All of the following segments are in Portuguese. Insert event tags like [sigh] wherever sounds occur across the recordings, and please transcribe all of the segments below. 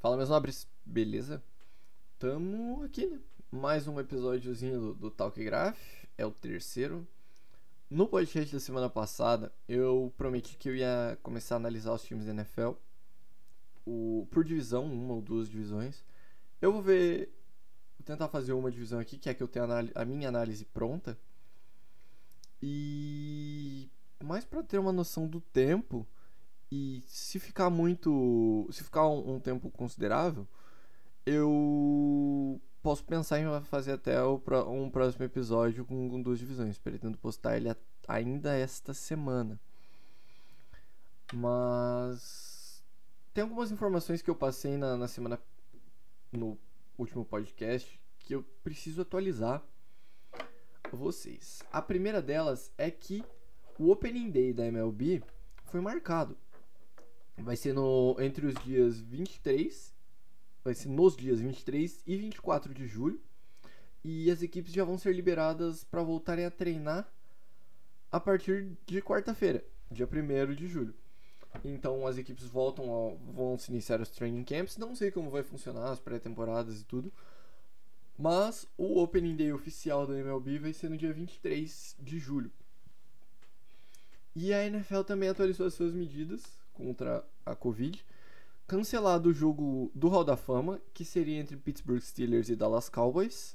Fala, meus nobres, beleza? Tamo aqui, né? Mais um episódiozinho do, do Talk Graph, é o terceiro. No podcast da semana passada, eu prometi que eu ia começar a analisar os times da NFL o, por divisão, uma ou duas divisões. Eu vou ver, vou tentar fazer uma divisão aqui, que é que eu tenho a, a minha análise pronta. E mais para ter uma noção do tempo e se ficar muito. Se ficar um, um tempo considerável, eu posso pensar em fazer até um próximo episódio com, com duas divisões. Pretendo postar ele ainda esta semana. Mas. Tem algumas informações que eu passei na, na semana. No último podcast que eu preciso atualizar vocês. A primeira delas é que o Opening Day da MLB foi marcado vai ser no entre os dias 23, vai ser nos dias 23 e 24 de julho. E as equipes já vão ser liberadas para voltarem a treinar a partir de quarta-feira, dia 1 de julho. Então as equipes voltam a, vão se iniciar os training camps. Não sei como vai funcionar as pré-temporadas e tudo. Mas o Opening Day oficial da MLB vai ser no dia 23 de julho. E a NFL também atualizou as suas medidas contra a Covid, cancelado o jogo do Hall da Fama, que seria entre Pittsburgh Steelers e Dallas Cowboys.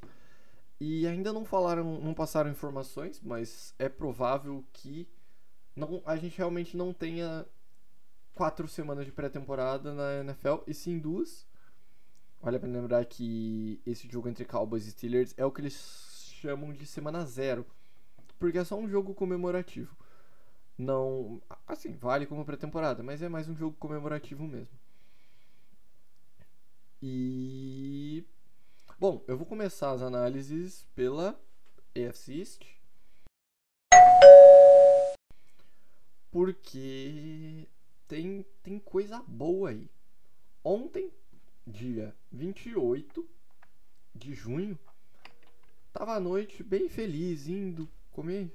E ainda não falaram, não passaram informações, mas é provável que não, a gente realmente não tenha quatro semanas de pré-temporada na NFL, e sim duas. Olha para lembrar que esse jogo entre Cowboys e Steelers é o que eles chamam de semana zero, porque é só um jogo comemorativo não. Assim, vale como pré-temporada, mas é mais um jogo comemorativo mesmo. E. Bom, eu vou começar as análises pela AFC East. Porque tem, tem coisa boa aí. Ontem, dia 28 de junho, tava à noite bem feliz, indo comer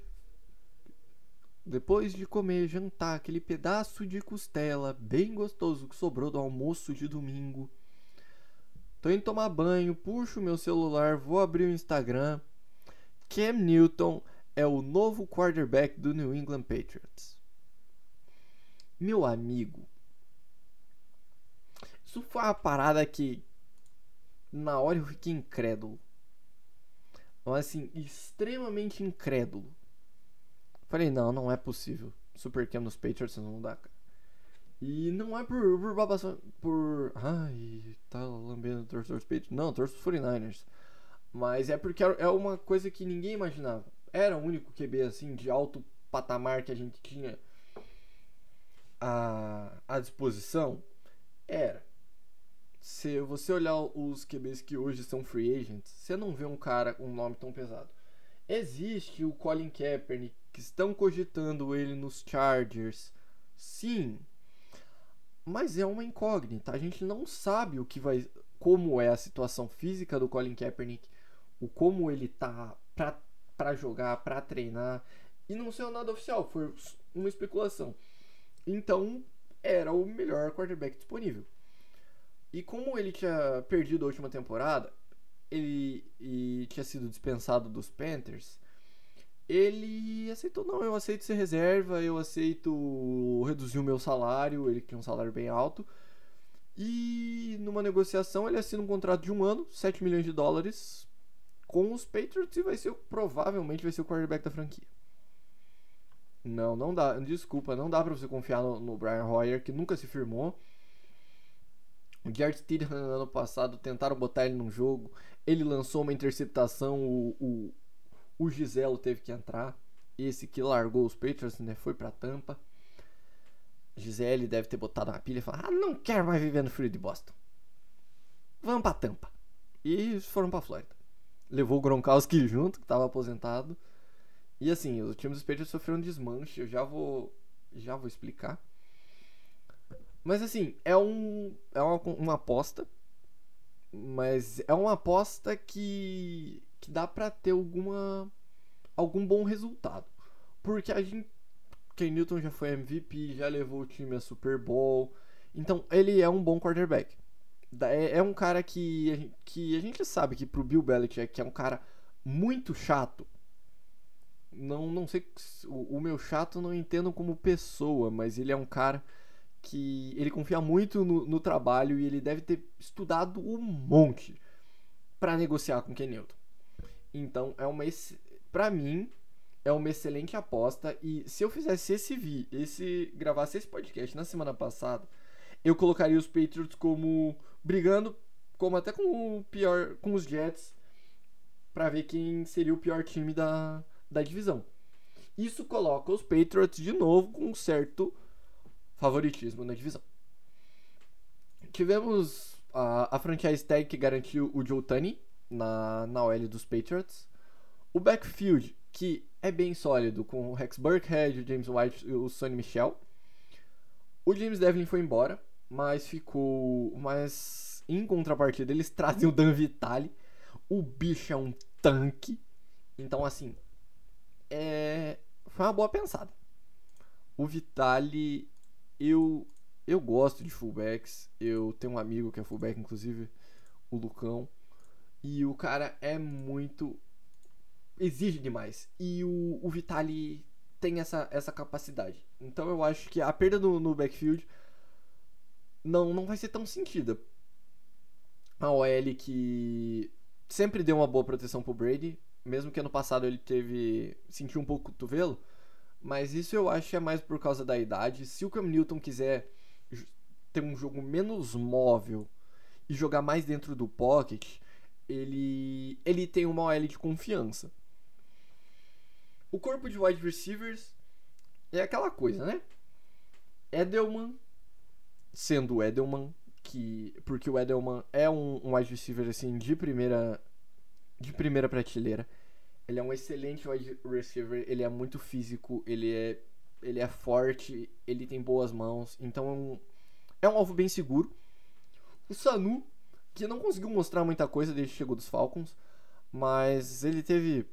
depois de comer, jantar, aquele pedaço de costela bem gostoso que sobrou do almoço de domingo. Tô indo tomar banho, puxo meu celular, vou abrir o Instagram. Cam Newton é o novo quarterback do New England Patriots. Meu amigo, isso foi uma parada que na hora eu fiquei incrédulo. Mas assim, extremamente incrédulo. Falei, não, não é possível. Super Cam nos Patriots não dá, cara. E não é por, por babação. Por. Ai, tá lambendo o torcedor dos Patriots. Não, torço os 49ers. Mas é porque é uma coisa que ninguém imaginava. Era o único QB assim de alto patamar que a gente tinha à, à disposição? Era. Se você olhar os QBs que hoje são free agents, você não vê um cara com um nome tão pesado. Existe o Colin Kaepernick, que estão cogitando ele nos Chargers. Sim. Mas é uma incógnita. A gente não sabe o que vai como é a situação física do Colin Kaepernick, o como ele tá pra jogar, pra treinar. E não saiu nada oficial, foi uma especulação. Então, era o melhor quarterback disponível. E como ele tinha perdido a última temporada, ele tinha sido dispensado dos Panthers, ele aceitou, não, eu aceito ser reserva, eu aceito reduzir o meu salário, ele tinha um salário bem alto. E numa negociação ele assina um contrato de um ano, 7 milhões de dólares, com os Patriots e vai ser, provavelmente vai ser o quarterback da franquia. Não, não dá, desculpa, não dá pra você confiar no, no Brian Hoyer, que nunca se firmou. O Jared Stidham ano passado tentaram botar ele num jogo, ele lançou uma interceptação, o, o Giselo teve que entrar. Esse que largou os Patriots, né? Foi pra Tampa. Gisele deve ter botado uma pilha e falado: Ah, não quero mais viver no frio de Boston. Vamos pra Tampa. E foram pra Flórida. Levou o Gronkowski [laughs] junto, que tava aposentado. E assim, o time dos Patriots sofreu um desmanche. Eu já vou. Já vou explicar. Mas assim, é um. É uma, uma aposta. Mas é uma aposta que que dá para ter alguma algum bom resultado. Porque a gente Ken Newton já foi MVP, já levou o time a Super Bowl. Então ele é um bom quarterback. É, é um cara que, que a gente sabe que pro Bill Belichick é um cara muito chato. Não, não sei. O, o meu chato não entendo como pessoa, mas ele é um cara que ele confia muito no, no trabalho e ele deve ter estudado um monte para negociar com Ken Newton. Então é uma para mim é uma excelente aposta e se eu fizesse esse vi, esse gravasse esse podcast na semana passada, eu colocaria os Patriots como brigando como até com o pior com os Jets para ver quem seria o pior time da, da divisão. Isso coloca os Patriots de novo com um certo favoritismo na divisão. Tivemos a, a franchise tag que garantiu o Tunney na, na OL dos Patriots. O backfield, que é bem sólido, com o Rex Burkhead, o James White e o Sonny Michel. O James Devlin foi embora, mas ficou. Mas em contrapartida, eles trazem o Dan Vitale. O bicho é um tanque. Então, assim. É... Foi uma boa pensada. O Vitale. Eu. Eu gosto de fullbacks. Eu tenho um amigo que é fullback, inclusive, o Lucão. E o cara é muito. exige demais. E o, o Vitali tem essa, essa capacidade. Então eu acho que a perda no, no backfield não, não vai ser tão sentida. A OL que sempre deu uma boa proteção pro Brady, mesmo que ano passado ele teve. sentiu um pouco o cotovelo. Mas isso eu acho que é mais por causa da idade. Se o Cam Newton quiser ter um jogo menos móvel e jogar mais dentro do pocket, ele, ele tem uma OL de confiança. O corpo de wide receivers é aquela coisa, né? Edelman, sendo Edelman, que porque o Edelman é um, um wide receiver assim de primeira de primeira prateleira. Ele é um excelente wide receiver, ele é muito físico, ele é ele é forte, ele tem boas mãos, então é um, é um alvo bem seguro. O Sanu que não conseguiu mostrar muita coisa desde que chegou dos Falcons, mas ele teve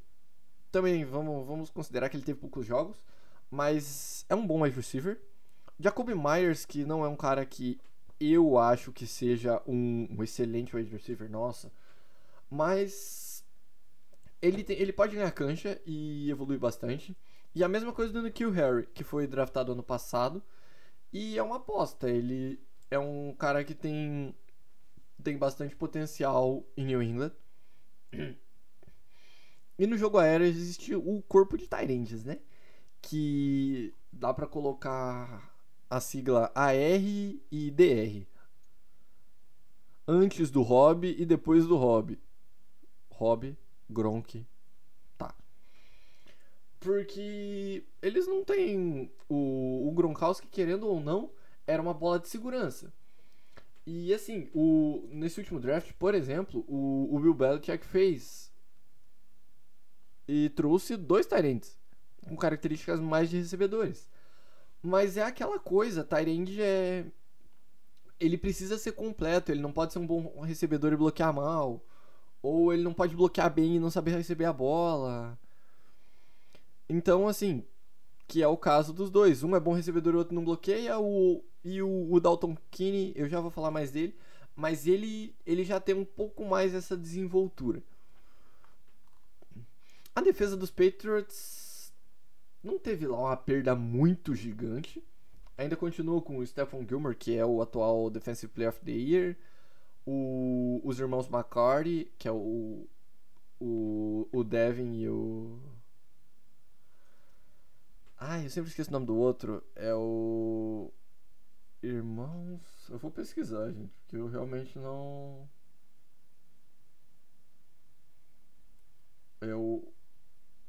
também vamos, vamos considerar que ele teve poucos jogos, mas é um bom wide receiver. Jacoby Myers, que não é um cara que eu acho que seja um, um excelente wide receiver, nossa, mas ele, tem, ele pode ganhar cancha e evoluir bastante. E a mesma coisa do Nikhil Harry, que foi draftado ano passado. E é uma aposta. Ele é um cara que tem tem bastante potencial em New England. E no jogo aéreo existe o corpo de Tyrands, né? Que dá para colocar a sigla AR e DR. Antes do Hobby e depois do Hobby. Hobby, Gronk, tá. Porque eles não têm. O, o Gronkowski, querendo ou não, era uma bola de segurança. E assim, o, nesse último draft, por exemplo, o, o Bill Belichick fez e trouxe dois Tyrants com características mais de recebedores. Mas é aquela coisa, Tyrande é ele precisa ser completo, ele não pode ser um bom recebedor e bloquear mal, ou ele não pode bloquear bem e não saber receber a bola. Então, assim, que é o caso dos dois. Um é bom recebedor e o outro não bloqueia. O, e o, o Dalton Kinney, eu já vou falar mais dele, mas ele, ele já tem um pouco mais essa desenvoltura. A defesa dos Patriots não teve lá uma perda muito gigante. Ainda continua com o Stephon Gilmore, que é o atual Defensive Player of the Year. O, os irmãos McCarty, que é o, o, o Devin e o Ai, eu sempre esqueço o nome do outro. É o. Irmãos. Eu vou pesquisar, gente, porque eu realmente não. É o.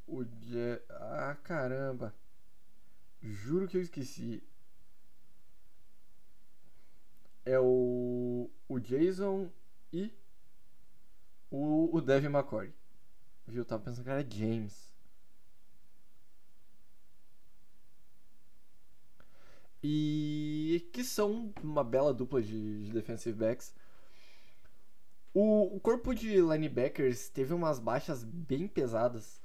O Je... Ah, caramba. Juro que eu esqueci. É o. O Jason e. O, o Devin McCoy. Viu? Eu tava pensando que era James. E que são uma bela dupla de, de defensive backs. O, o, corpo de linebackers teve umas baixas bem pesadas.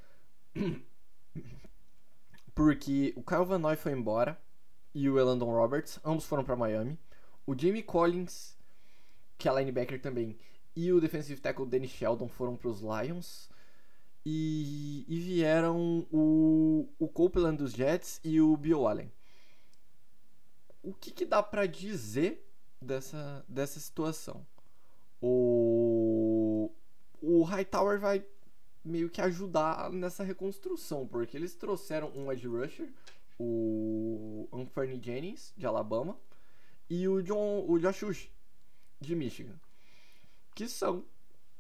[coughs] Porque o Kyle Van Noy foi embora e o Elandon Roberts, ambos foram para Miami. O Jamie Collins que é linebacker também, e o defensive tackle Danny Sheldon foram para os Lions. E, e, vieram o, o Copeland dos Jets e o Bill Allen. O que, que dá para dizer dessa, dessa situação? O, o Hightower vai meio que ajudar nessa reconstrução, porque eles trouxeram um edge rusher, o Anthony Jennings, de Alabama, e o, John, o Josh Ush, de Michigan. Que são.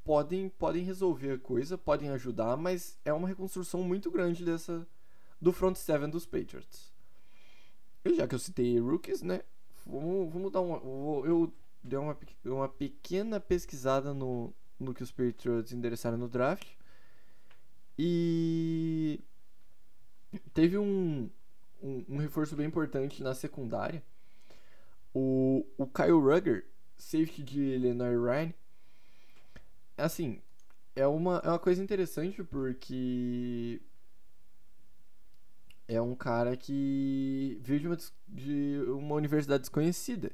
Podem, podem resolver a coisa, podem ajudar, mas é uma reconstrução muito grande dessa do front seven dos Patriots. Já que eu citei rookies, né? Vamos, vamos dar uma. Eu dei uma, uma pequena pesquisada no, no que os Patriots endereçaram no draft. E teve um, um, um reforço bem importante na secundária. O, o Kyle Rugger, safety de Illinois Ryan, assim, é uma, é uma coisa interessante porque é um cara que veio de uma, de uma universidade desconhecida.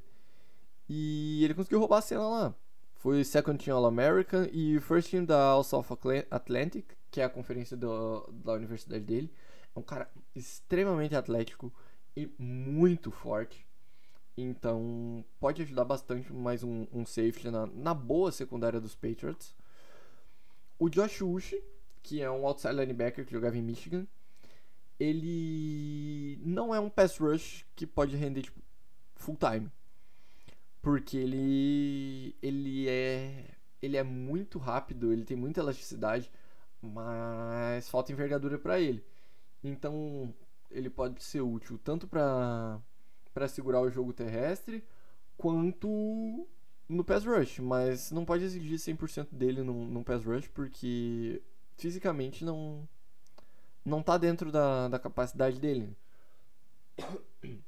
E ele conseguiu roubar a cena lá. Foi Second Team All-American e First Team da All South Atlantic, que é a conferência do, da universidade dele. É um cara extremamente atlético e muito forte. Então pode ajudar bastante mais um, um safety na, na boa secundária dos Patriots. O Josh Uchi, que é um outside linebacker que jogava em Michigan, ele não é um pass rush que pode render tipo, full time. Porque ele ele é ele é muito rápido, ele tem muita elasticidade, mas falta envergadura para ele. Então, ele pode ser útil tanto para para segurar o jogo terrestre quanto no pass rush, mas não pode exigir 100% dele num, num pass rush porque fisicamente não não tá dentro da, da capacidade dele. [coughs]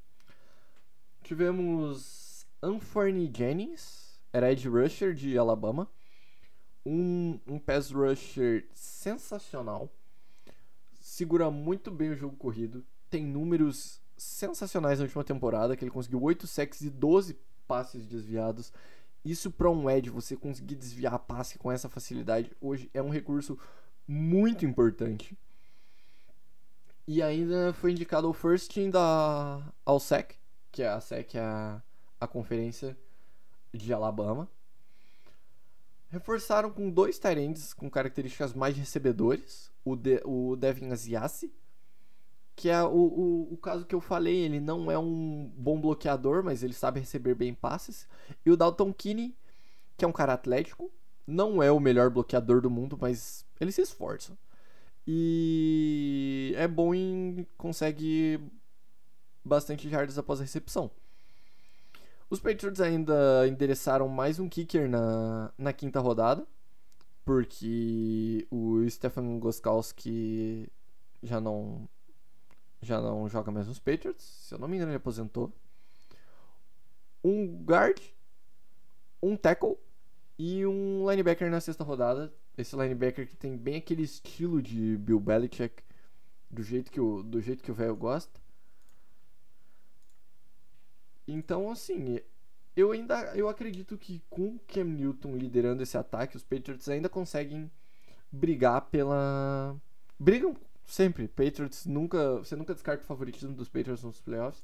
Tivemos Anthony Jennings, era edge rusher de Alabama, um, um pass rusher sensacional, segura muito bem o jogo corrido, tem números sensacionais na última temporada, que ele conseguiu 8 sacks e 12 passes desviados. Isso para um edge, você conseguir desviar passe com essa facilidade, hoje é um recurso muito importante. E ainda foi indicado o first team da ao SEC, que é a SEC é a, a conferência de Alabama. Reforçaram com dois Tyrands com características mais recebedores, o, de, o Devin Aziassi, que é o, o, o, caso que eu falei, ele não é um bom bloqueador, mas ele sabe receber bem passes. E o Dalton Kinney, que é um cara atlético, não é o melhor bloqueador do mundo, mas ele se esforça. E é bom em consegue bastante jardas após a recepção. Os Patriots ainda endereçaram mais um kicker na, na quinta rodada, porque o Stefan Goskowski já não já não joga mais nos Patriots, se eu não me engano ele aposentou. Um guard, um tackle e um linebacker na sexta rodada. Esse linebacker que tem bem aquele estilo de Bill Belichick, do jeito que o do jeito que o velho gosta. Então, assim, eu ainda eu acredito que com Cam Newton liderando esse ataque, os Patriots ainda conseguem brigar pela brigam sempre. Patriots nunca. Você nunca descarta o favoritismo dos Patriots nos playoffs.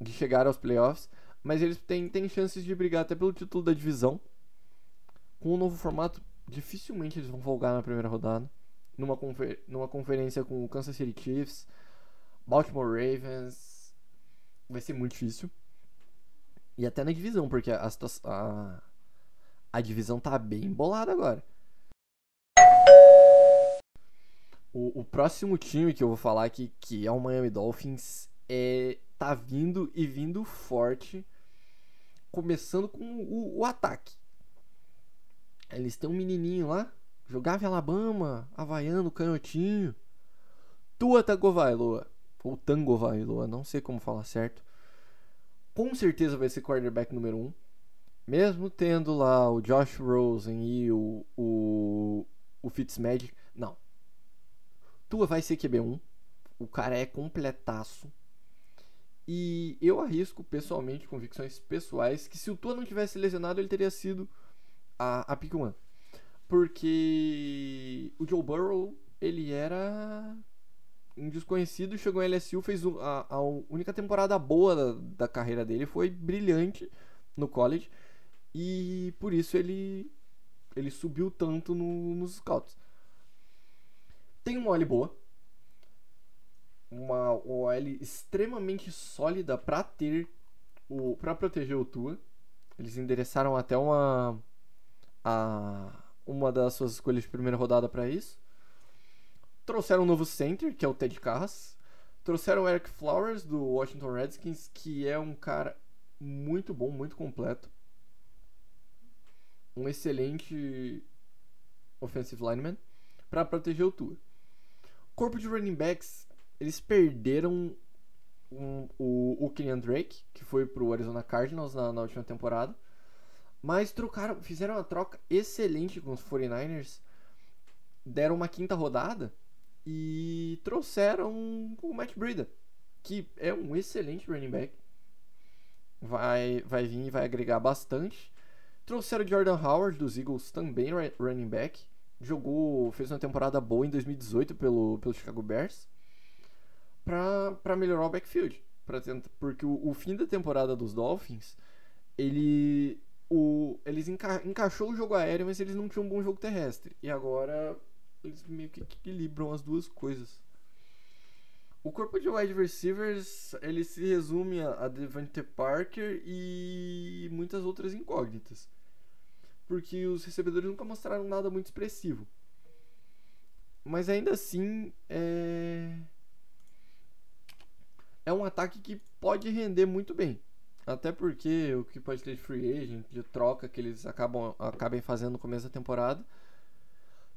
De chegar aos playoffs. Mas eles têm, têm chances de brigar até pelo título da divisão. Com o novo formato, dificilmente eles vão folgar na primeira rodada. Numa, confer numa conferência com o Kansas City Chiefs, Baltimore Ravens. Vai ser muito difícil. E até na divisão, porque a, a, a divisão tá bem embolada agora. O, o, próximo time que eu vou falar aqui, que é o Miami Dolphins, é, tá vindo e vindo forte, começando com o, o ataque. Eles têm um menininho lá, jogava em Alabama, havaiano, canhotinho. Tua Tagovailoa, ou Tangovailoa, não sei como falar certo. Com certeza vai ser quarterback número 1. Um, mesmo tendo lá o Josh Rosen e o, o, o Fitzmagic. Não, Tua vai ser QB1. O cara é completaço. E eu arrisco pessoalmente, convicções pessoais, que se o Tua não tivesse lesionado, ele teria sido a, a pick one. Porque o Joe Burrow, ele era um desconhecido, chegou em LSU, fez a, a única temporada boa da, da carreira dele, foi brilhante no college. E por isso ele, ele subiu tanto no, nos scouts. Tem uma OL boa. Uma OL extremamente sólida para ter o para proteger o Tua. Eles endereçaram até uma a uma das suas escolhas de primeira rodada para isso. Trouxeram um novo center, que é o Ted Carras. Trouxeram o Eric Flowers do Washington Redskins, que é um cara muito bom, muito completo. Um excelente offensive lineman para proteger o Tua. Corpo de running backs, eles perderam um, o, o Kenyan Drake, que foi pro Arizona Cardinals na, na última temporada. Mas trocaram, fizeram uma troca excelente com os 49ers. Deram uma quinta rodada e trouxeram o Matt Breida, que é um excelente running back. Vai, vai vir e vai agregar bastante. Trouxeram Jordan Howard dos Eagles, também running back. Jogou, fez uma temporada boa em 2018 pelo, pelo Chicago Bears. Para melhorar o backfield. Tentar, porque o, o fim da temporada dos Dolphins, ele o, eles enca encaixou o jogo aéreo, mas eles não tinham um bom jogo terrestre. E agora eles meio que equilibram as duas coisas. O corpo de wide receivers ele se resume a, a Devante Parker e muitas outras incógnitas. Porque os recebedores nunca mostraram nada muito expressivo. Mas ainda assim é. É um ataque que pode render muito bem. Até porque o que pode ter de free agent, de troca que eles acabam acabem fazendo no começo da temporada.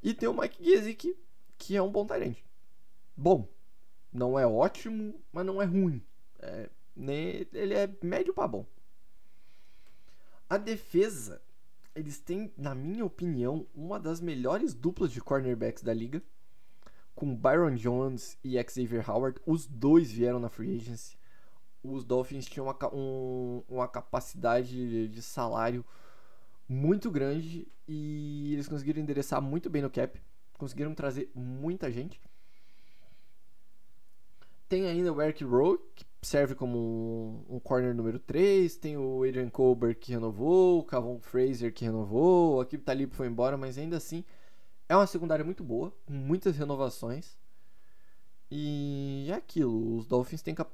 E tem o Mike Gesicki, que é um bom talento. Bom, não é ótimo, mas não é ruim. É, né, ele é médio para bom. A defesa, eles têm, na minha opinião, uma das melhores duplas de cornerbacks da liga. Com Byron Jones e Xavier Howard. Os dois vieram na free agency os Dolphins tinham uma, um, uma capacidade de salário muito grande e eles conseguiram endereçar muito bem no cap, conseguiram trazer muita gente. Tem ainda o Eric Rowe, que serve como um, um corner número 3, tem o Adrian Colbert que renovou, o Cavon Fraser que renovou, o Akib Talib foi embora, mas ainda assim é uma secundária muito boa, muitas renovações. E é aquilo, os Dolphins têm, cap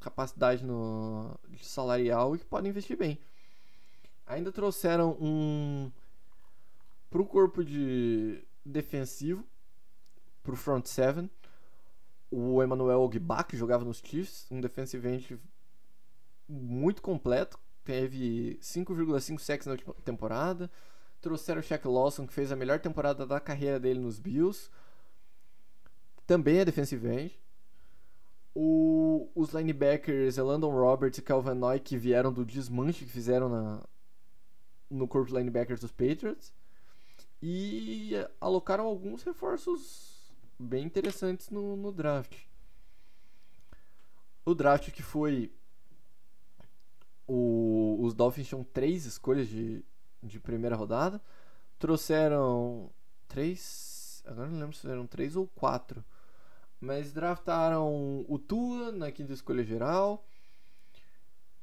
capacidade no, salarial e podem investir bem. Ainda trouxeram um para o corpo de defensivo, para o front seven, o Emmanuel Ogbach, que jogava nos Chiefs, um defensive end muito completo, teve 5,5 sacks na última temporada. Trouxeram o Shaq Lawson, que fez a melhor temporada da carreira dele nos Bills também é defensive end. O, os linebackers Landon Roberts e Calvin Noy que vieram do desmanche que fizeram na, no corpo de linebackers dos Patriots. E alocaram alguns reforços bem interessantes no, no draft. O draft que foi. O, os Dolphins tinham três escolhas de, de primeira rodada. Trouxeram três. Agora não lembro se eram três ou quatro. Mas draftaram o Tua na quinta escolha geral.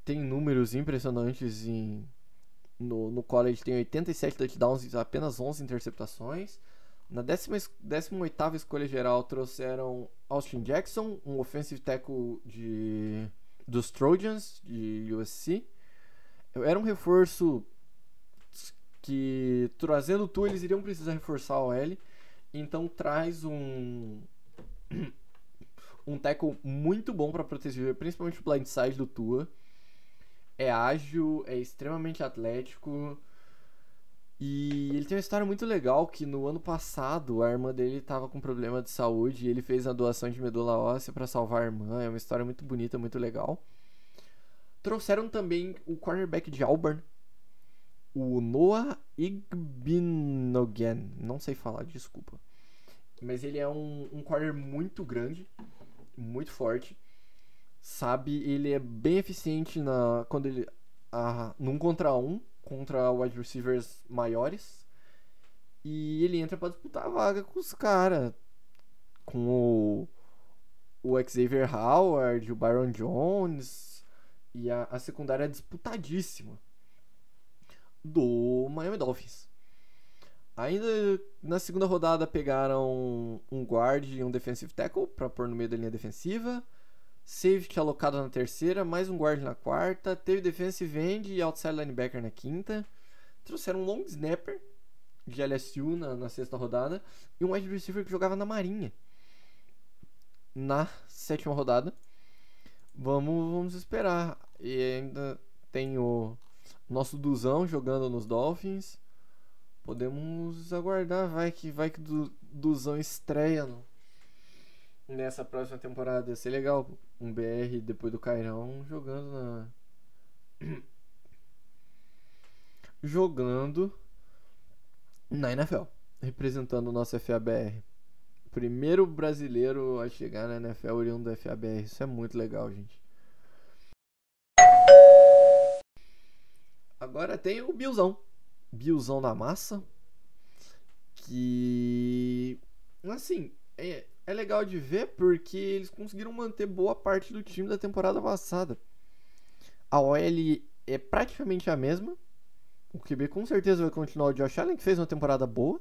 Tem números impressionantes em, no, no college. Tem 87 touchdowns e apenas 11 interceptações. Na 18 escolha geral trouxeram Austin Jackson, um offensive tackle de, dos Trojans de USC. Era um reforço que, trazendo o Tua, eles iriam precisar reforçar o L. Então traz um, [coughs] um tackle muito bom para proteger, principalmente o blindside do Tua. É ágil, é extremamente atlético. E ele tem uma história muito legal que no ano passado a irmã dele estava com problema de saúde e ele fez a doação de medula óssea para salvar a irmã. É uma história muito bonita, muito legal. Trouxeram também o cornerback de Auburn, o Noah Igbinogen. Não sei falar, desculpa. Mas ele é um, um corner muito grande, muito forte. sabe, ele é bem eficiente na quando ele a, num contra um contra wide receivers maiores. E ele entra para disputar a vaga com os caras. Com o, o Xavier Howard, o Byron Jones. E a, a secundária é disputadíssima do Miami Dolphins. Ainda na segunda rodada pegaram um guard e um defensive tackle para pôr no meio da linha defensiva. Safety alocado na terceira, mais um guard na quarta. Teve defensive end e outside linebacker na quinta. Trouxeram um long snapper de LSU na, na sexta rodada. E um wide receiver que jogava na Marinha na sétima rodada. Vamos, vamos esperar. E ainda tem o nosso Duzão jogando nos Dolphins. Podemos aguardar, vai que vai que du, Duzão estreia no, nessa próxima temporada. Ia ser legal um BR depois do Cairão jogando na. [clears throat] jogando na NFL, representando o nosso FABR. Primeiro brasileiro a chegar na NFL oriundo do FABR. Isso é muito legal, gente. Agora tem o Bilzão. Bilzão da massa. Que. Assim, é, é legal de ver porque eles conseguiram manter boa parte do time da temporada passada. A OL é praticamente a mesma. O QB com certeza vai continuar o Josh Allen, que fez uma temporada boa.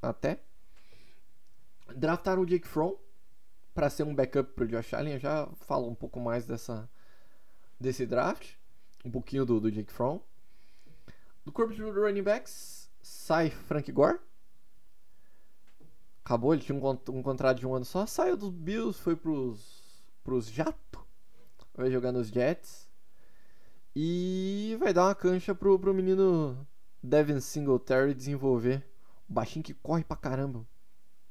Até. Draftaram o Jake Fromm para ser um backup pro Josh Allen. Eu já falo um pouco mais dessa, desse draft. Um pouquinho do, do Jake Fromm. Do corpo de running backs, sai Frank Gore. Acabou, ele tinha um, um contrato de um ano só. Saiu dos Bills, foi pros, pros Jato. Vai jogar nos Jets. E vai dar uma cancha pro, pro menino Devin Singletary desenvolver. O baixinho que corre pra caramba.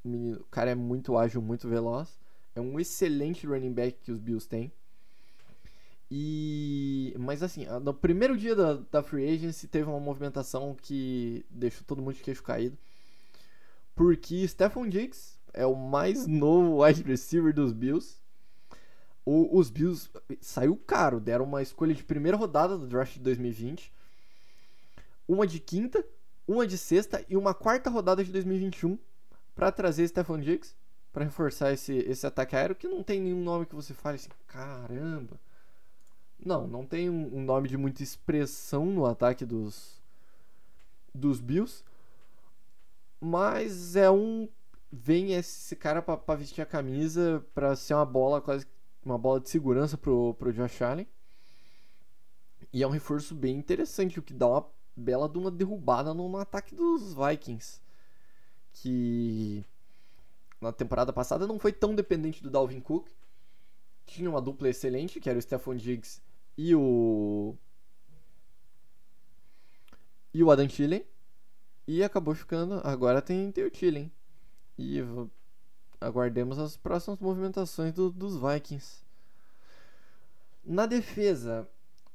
O, menino, o cara é muito ágil, muito veloz. É um excelente running back que os Bills têm. E mas assim, no primeiro dia da, da Free Agency teve uma movimentação que deixou todo mundo de queixo caído. Porque Stephon Diggs é o mais novo wide receiver dos Bills. O, os Bills saiu caro, deram uma escolha de primeira rodada do draft de 2020, uma de quinta, uma de sexta e uma quarta rodada de 2021 para trazer Stephon Diggs para reforçar esse, esse ataque aéreo que não tem nenhum nome que você fale assim, caramba. Não, não tem um, nome de muita expressão no ataque dos dos Bills. Mas é um vem esse cara para vestir a camisa para ser uma bola quase uma bola de segurança pro pro Josh Allen. E é um reforço bem interessante, o que dá uma bela de uma derrubada no ataque dos Vikings, que na temporada passada não foi tão dependente do Dalvin Cook. Tinha uma dupla excelente, que era o Stephon Diggs e o. E o Adam Thielen. E acabou ficando. Agora tem, tem o Thielen. E aguardemos as próximas movimentações do, dos Vikings. Na defesa,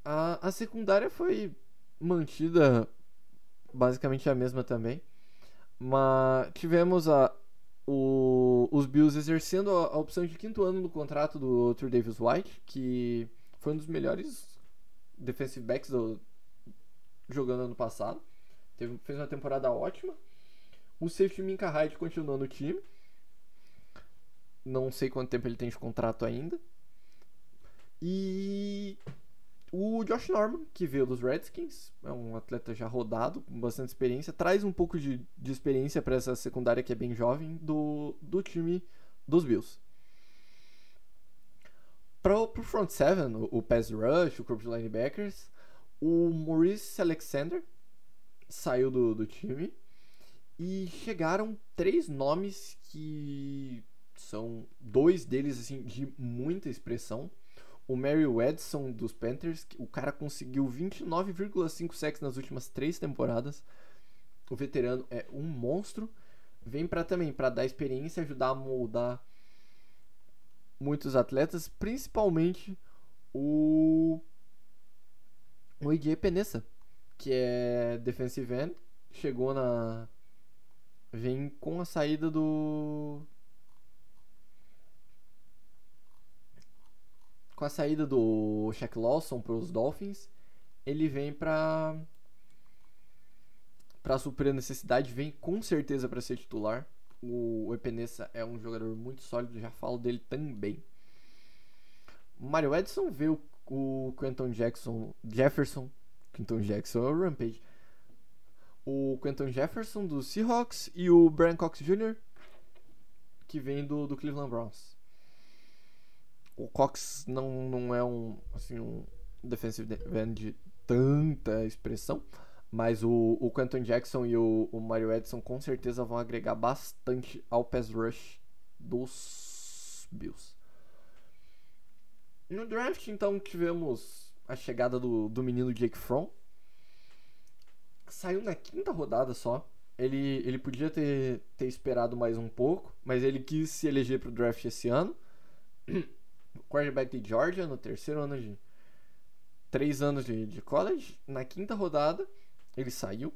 a, a secundária foi mantida basicamente a mesma também. Mas tivemos a, o, os Bills exercendo a, a, opção de quinto ano no contrato do True Davis White, que foi um dos melhores defensive backs do, jogando ano passado. Teve, fez uma temporada ótima. O safety Minka Hyde continuou no time. Não sei quanto tempo ele tem de contrato ainda. E o Josh Norman, que veio dos Redskins, é um atleta já rodado, com bastante experiência, traz um pouco de, de experiência para essa secundária que é bem jovem do, do time dos Bills. Para o front seven, o, o pass rush, o corpo de linebackers, o Maurice Alexander saiu do, do time e chegaram três nomes que são dois deles assim de muita expressão. O Mary Edson dos Panthers, o cara conseguiu 29,5 sacks nas últimas três temporadas. O veterano é um monstro. Vem para também para dar experiência, ajudar a moldar muitos atletas, principalmente o o Penessa, que é defensive end, chegou na vem com a saída do com a saída do Shaq Lawson para os Dolphins, ele vem para para suprir a necessidade, vem com certeza para ser titular. O Epenesa é um jogador muito sólido, já falo dele também. Mario Edson vê o, o Quentin Jackson, Jefferson, Quentin Jackson é o Rampage. O Quentin Jefferson do Seahawks e o Brian Cox Jr. que vem do, do Cleveland Browns. O Cox não, não é um assim um defensive end de tanta expressão, mas o, o Quentin Jackson e o, o Mario Edson com certeza vão agregar bastante ao pass rush dos Bills. No draft, então, tivemos a chegada do, do menino Jake Fromm. Saiu na quinta rodada só. Ele, ele podia ter, ter esperado mais um pouco, mas ele quis se eleger para o draft esse ano. [clears throat] Quarterback de Georgia, no terceiro ano de. Três anos de, de college. Na quinta rodada, ele saiu.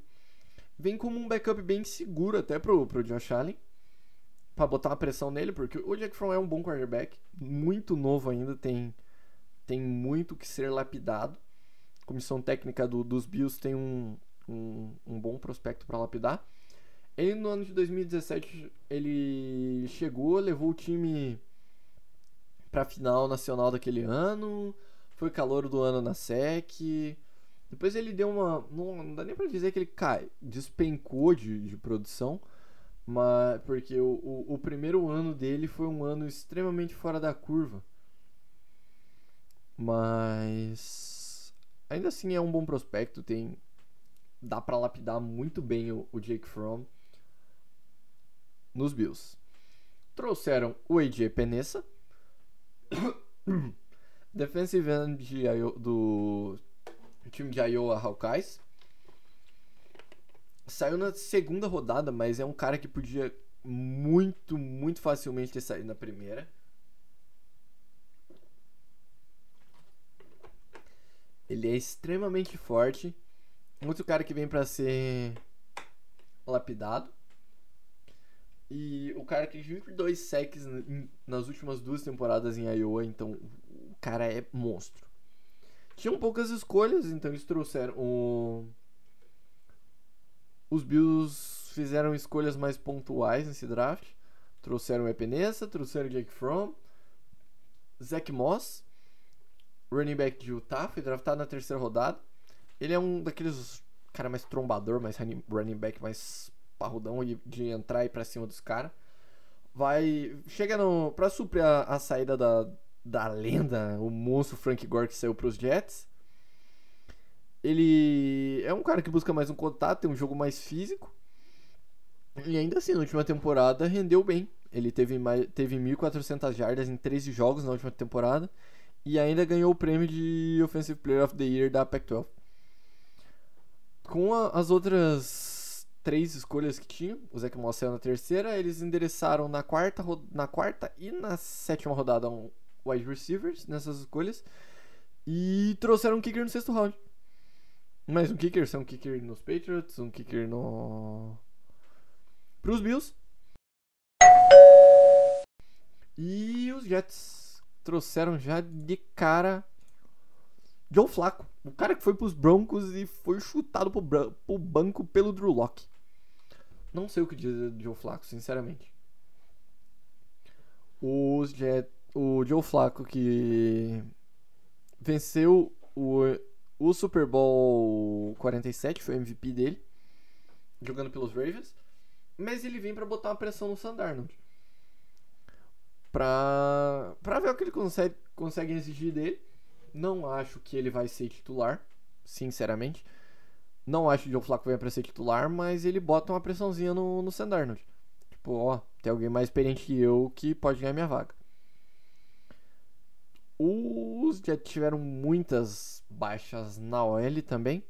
Vem como um backup bem seguro até pro, pro Josh Allen. Pra botar uma pressão nele, porque o Jack Fromm é um bom quarterback. Muito novo ainda, tem tem muito que ser lapidado. A comissão técnica do, dos Bills tem um, um, um bom prospecto para lapidar. Ele no ano de 2017 ele chegou, levou o time para a final nacional daquele ano, foi calor do ano na SEC. Depois ele deu uma. Não, não dá nem pra dizer que ele cai, despencou de, de produção, mas porque o, o, o primeiro ano dele foi um ano extremamente fora da curva. Mas ainda assim é um bom prospecto, tem dá para lapidar muito bem o, o, Jake Fromm nos Bills. Trouxeram o AJ Penessa, [coughs] defensive end de, do time de Iowa Hawkeyes. Saiu na segunda rodada, mas é um cara que podia muito, muito facilmente ter saído na primeira. Ele é extremamente forte. Muito cara que vem para ser lapidado. E o cara que tem dois sacks nas últimas duas temporadas em Iowa, então o cara é monstro. Tinham poucas escolhas, então eles trouxeram o... Os Bills fizeram escolhas mais pontuais nesse draft. Trouxeram Epenesa, trouxeram Jake Fromm, Zach Moss running back de Utah, foi draftado na terceira rodada. Ele é um daqueles cara mais trombador, mais running back mais parrudão de, entrar aí pra cima dos caras. Vai. Chega no. Pra suprir a, a, saída da, da lenda, o monstro Frank Gore que saiu pros Jets. Ele é um cara que busca mais um contato, tem um jogo mais físico. E ainda assim, na última temporada rendeu bem. Ele teve, mais, teve 1.400 jardas em 13 jogos na última temporada e ainda ganhou o prêmio de Offensive Player of the Year da Pac-12. Com a, as outras três escolhas que tinham, o Zach Moss saiu na terceira, eles endereçaram na quarta, na quarta e na sétima rodada um wide receivers nessas escolhas e trouxeram um kicker no sexto round. Mais um kicker, são um kicker nos Patriots, um kicker no pros Bills. E os Jets trouxeram já de cara Joe Flaco. O cara que foi pros Broncos e foi chutado pro, pro banco pelo Drew Locke. Não sei o que dizer do Joe Flaco, sinceramente. O, Jet, o Joe Flaco que venceu o, o Super Bowl 47, foi o MVP dele, jogando pelos Ravens. Mas ele vem para botar uma pressão no Sandarnold pra, pra ver o que ele consegue, consegue exigir dele. Não acho que ele vai ser titular, sinceramente. Não acho que o Joe Flacco venha pra ser titular, mas ele bota uma pressãozinha no, no Sandarnold. Tipo, ó, tem alguém mais experiente que eu que pode ganhar minha vaga. Os Jets tiveram muitas baixas na OL também.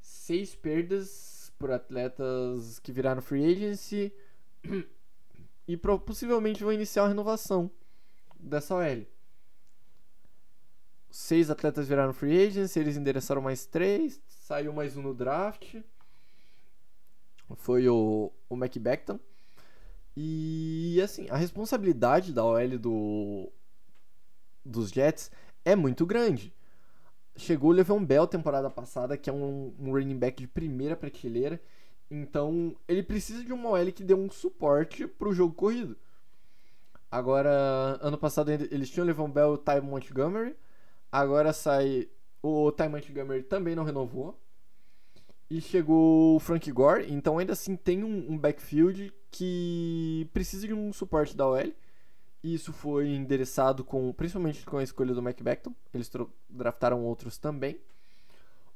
Seis perdas por atletas que viraram free agency. [clears throat] e possivelmente vão iniciar a renovação dessa OL. Seis atletas viraram free agents, eles endereçaram mais três, saiu mais um no draft. Foi o, o McBecton. E assim, a responsabilidade da OL do, dos Jets é muito grande. Chegou o Le'Veon Bell temporada passada, que é um, um running back de primeira prateleira. Então, ele precisa de uma OL que dê um suporte para o jogo corrido. Agora, ano passado eles tinham o Le'Veon Bell e o Ty Montgomery. Agora sai o Ty Montgomery também não renovou. E chegou o Frank Gore, então ainda assim tem um, um backfield que precisa de um suporte da OL. Isso foi endereçado com, principalmente com a escolha do Beckton. Eles draftaram outros também.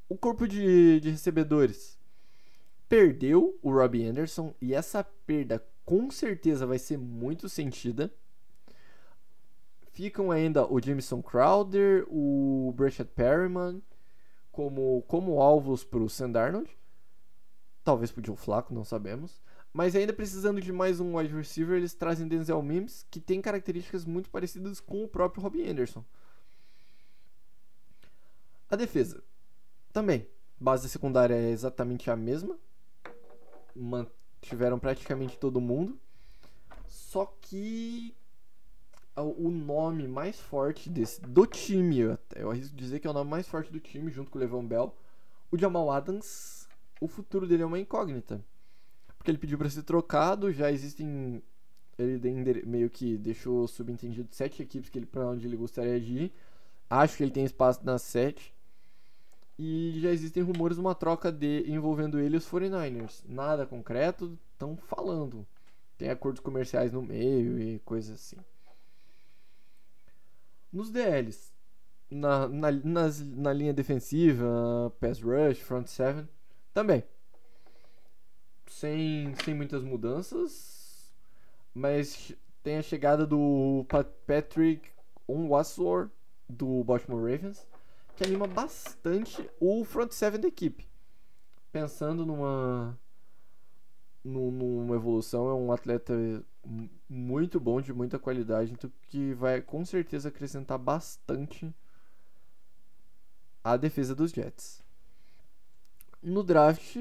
O corpo de, de recebedores perdeu o Robbie Anderson e essa perda com certeza vai ser muito sentida. Ficam ainda o Jameson Crowder, o Brashad Perryman como, como alvos para o Sam Darnold. Talvez para o Joe Flacco, não sabemos. Mas ainda precisando de mais um wide receiver, eles trazem Denzel Mims, que tem características muito parecidas com o próprio Robbie Anderson. A defesa. Também. Base secundária é exatamente a mesma. Mantiveram praticamente todo mundo. Só que o nome mais forte desse, do time, eu, eu arrisco dizer que é o nome mais forte do time, junto com o Levon Bell, o Jamal Adams, o futuro dele é uma incógnita. Porque ele pediu para ser trocado, já existem. Ele meio que deixou subentendido sete equipes que ele, pra onde ele gostaria de ir. Acho que ele tem espaço nas sete. E já existem rumores de uma troca de envolvendo ele e os 49ers. Nada concreto, estão falando. Tem acordos comerciais no meio e coisas assim. Nos DLs, na, na, nas, na linha defensiva, pass rush, front seven, também. Sem, sem muitas mudanças, mas tem a chegada do Patrick Onwasor do Baltimore Ravens, que anima bastante o front seven da equipe. Pensando numa numa evolução, é um atleta muito bom, de muita qualidade, então que vai com certeza acrescentar bastante a defesa dos Jets. No draft,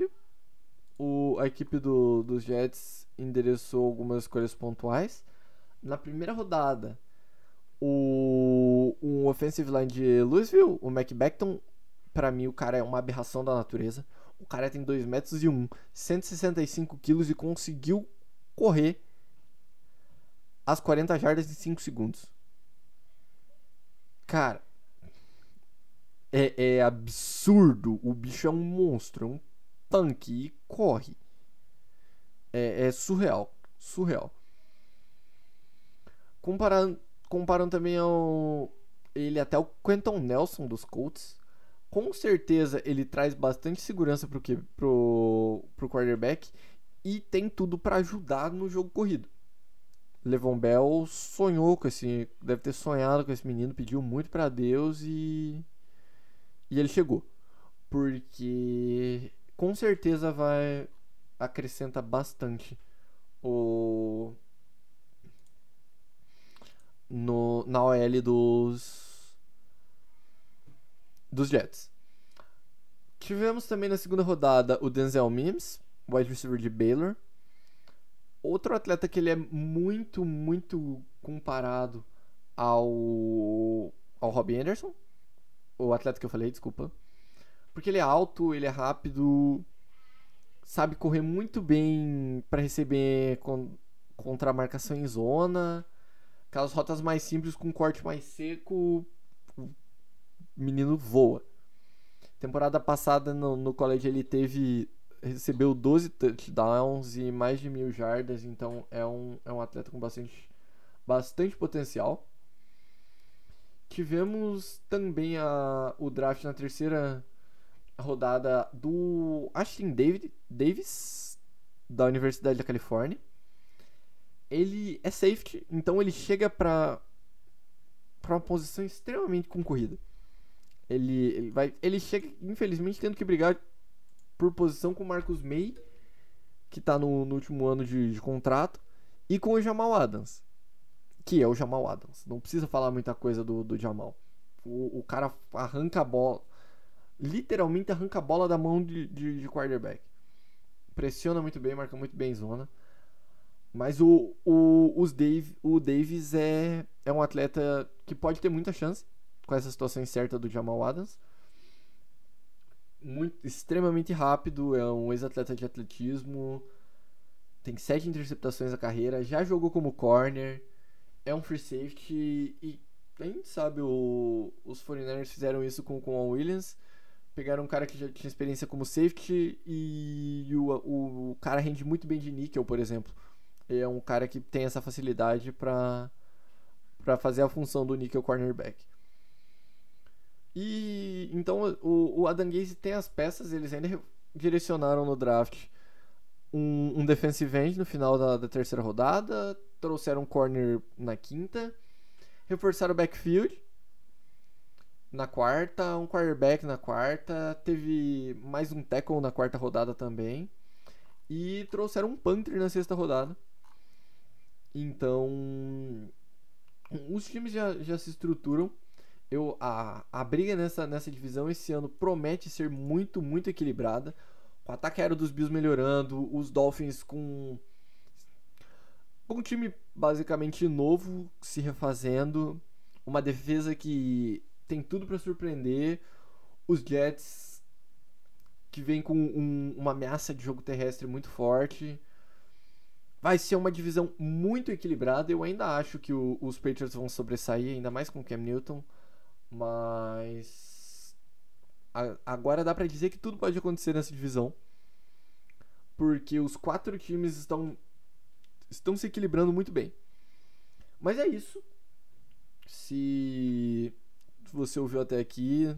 o, a equipe do, dos Jets endereçou algumas escolhas pontuais. Na primeira rodada, o um offensive line de Louisville, o Mac Beckton, para mim o cara é uma aberração da natureza. O cara tem 2 metros e 1, 165 quilos e conseguiu correr as 40 jardas em 5 segundos. Cara, é, é, absurdo. O bicho é um monstro, é um tanque e corre. É, é surreal. Surreal. Comparando, comparando também ao. Ele até o Quentin Nelson dos Colts. Com certeza ele traz bastante segurança pro, que, pro, pro quarterback e tem tudo para ajudar no jogo corrido. Levon Bell sonhou com esse, deve ter sonhado com esse menino, pediu muito para Deus e e ele chegou. Porque com certeza vai acrescenta bastante o no na OL dos dos Jets. Tivemos também na segunda rodada o Denzel Mims, wide receiver de Baylor outro atleta que ele é muito, muito comparado ao, ao Robbie Anderson. O atleta que eu falei, desculpa. Porque ele é alto, ele é rápido, sabe correr muito bem para receber con contra marcação em zona. Aquelas rotas mais simples com corte mais seco, o menino voa. Temporada passada no, no college ele teve recebeu 12 touchdowns e mais de mil jardas, então é um, é um atleta com bastante, bastante potencial. Tivemos também a, o draft na terceira rodada do Ashton David, Davis, da Universidade da Califórnia. Ele é safety, então ele chega para para uma posição extremamente concorrida. Ele, ele vai, ele chega infelizmente tendo que brigar por posição com o Marcus May, que está no, no, último ano de, de, contrato, e com o Jamal Adams, que é o Jamal Adams. Não precisa falar muita coisa do, do Jamal. O, o cara arranca a bola, literalmente arranca a bola da mão de, de, de quarterback. Pressiona muito bem, marca muito bem zona. Mas o, o, os Dave, o Davis é, é um atleta que pode ter muita chance com essa situação incerta do Jamal Adams. Muito, extremamente rápido, é um ex-atleta de atletismo, tem sete interceptações na carreira, já jogou como corner, é um free safety e a gente sabe, o, os 49ers fizeram isso com, com o Williams. Pegaram um cara que já tinha experiência como safety e o, o, cara rende muito bem de níquel, por exemplo. É um cara que tem essa facilidade para fazer a função do nickel cornerback. E então o, o Adam Gaze tem as peças, eles ainda direcionaram no draft um, um defensive end no final da, da terceira rodada, trouxeram um corner na quinta reforçaram o backfield na quarta, um quarterback na quarta, teve mais um tackle na quarta rodada também. E trouxeram um punter na sexta rodada. Então, os times já, já se estruturam. Eu, a, a briga nessa, nessa divisão esse ano promete ser muito, muito equilibrada. O ataque aéreo dos Bills melhorando, os Dolphins com um time basicamente novo, se refazendo, uma defesa que tem tudo para surpreender, os Jets que vem com um, uma ameaça de jogo terrestre muito forte. Vai ser uma divisão muito equilibrada. Eu ainda acho que o, os Patriots vão sobressair, ainda mais com o Cam Newton. Mas a, agora dá para dizer que tudo pode acontecer nessa divisão. Porque os quatro times estão estão se equilibrando muito bem. Mas é isso. Se você ouviu até aqui,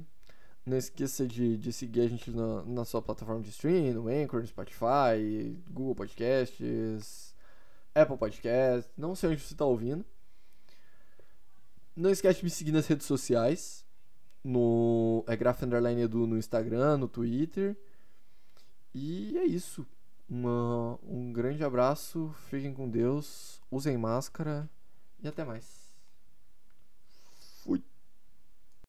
não esqueça de, de seguir a gente na, na sua plataforma de streaming, no Anchor, no Spotify, Google Podcasts, Apple Podcasts, não sei onde você está ouvindo. Não esquece de me seguir nas redes sociais. No é Graf Underline Edu no Instagram, no Twitter. E é isso. Uma, um grande abraço, fiquem com Deus, usem máscara e até mais.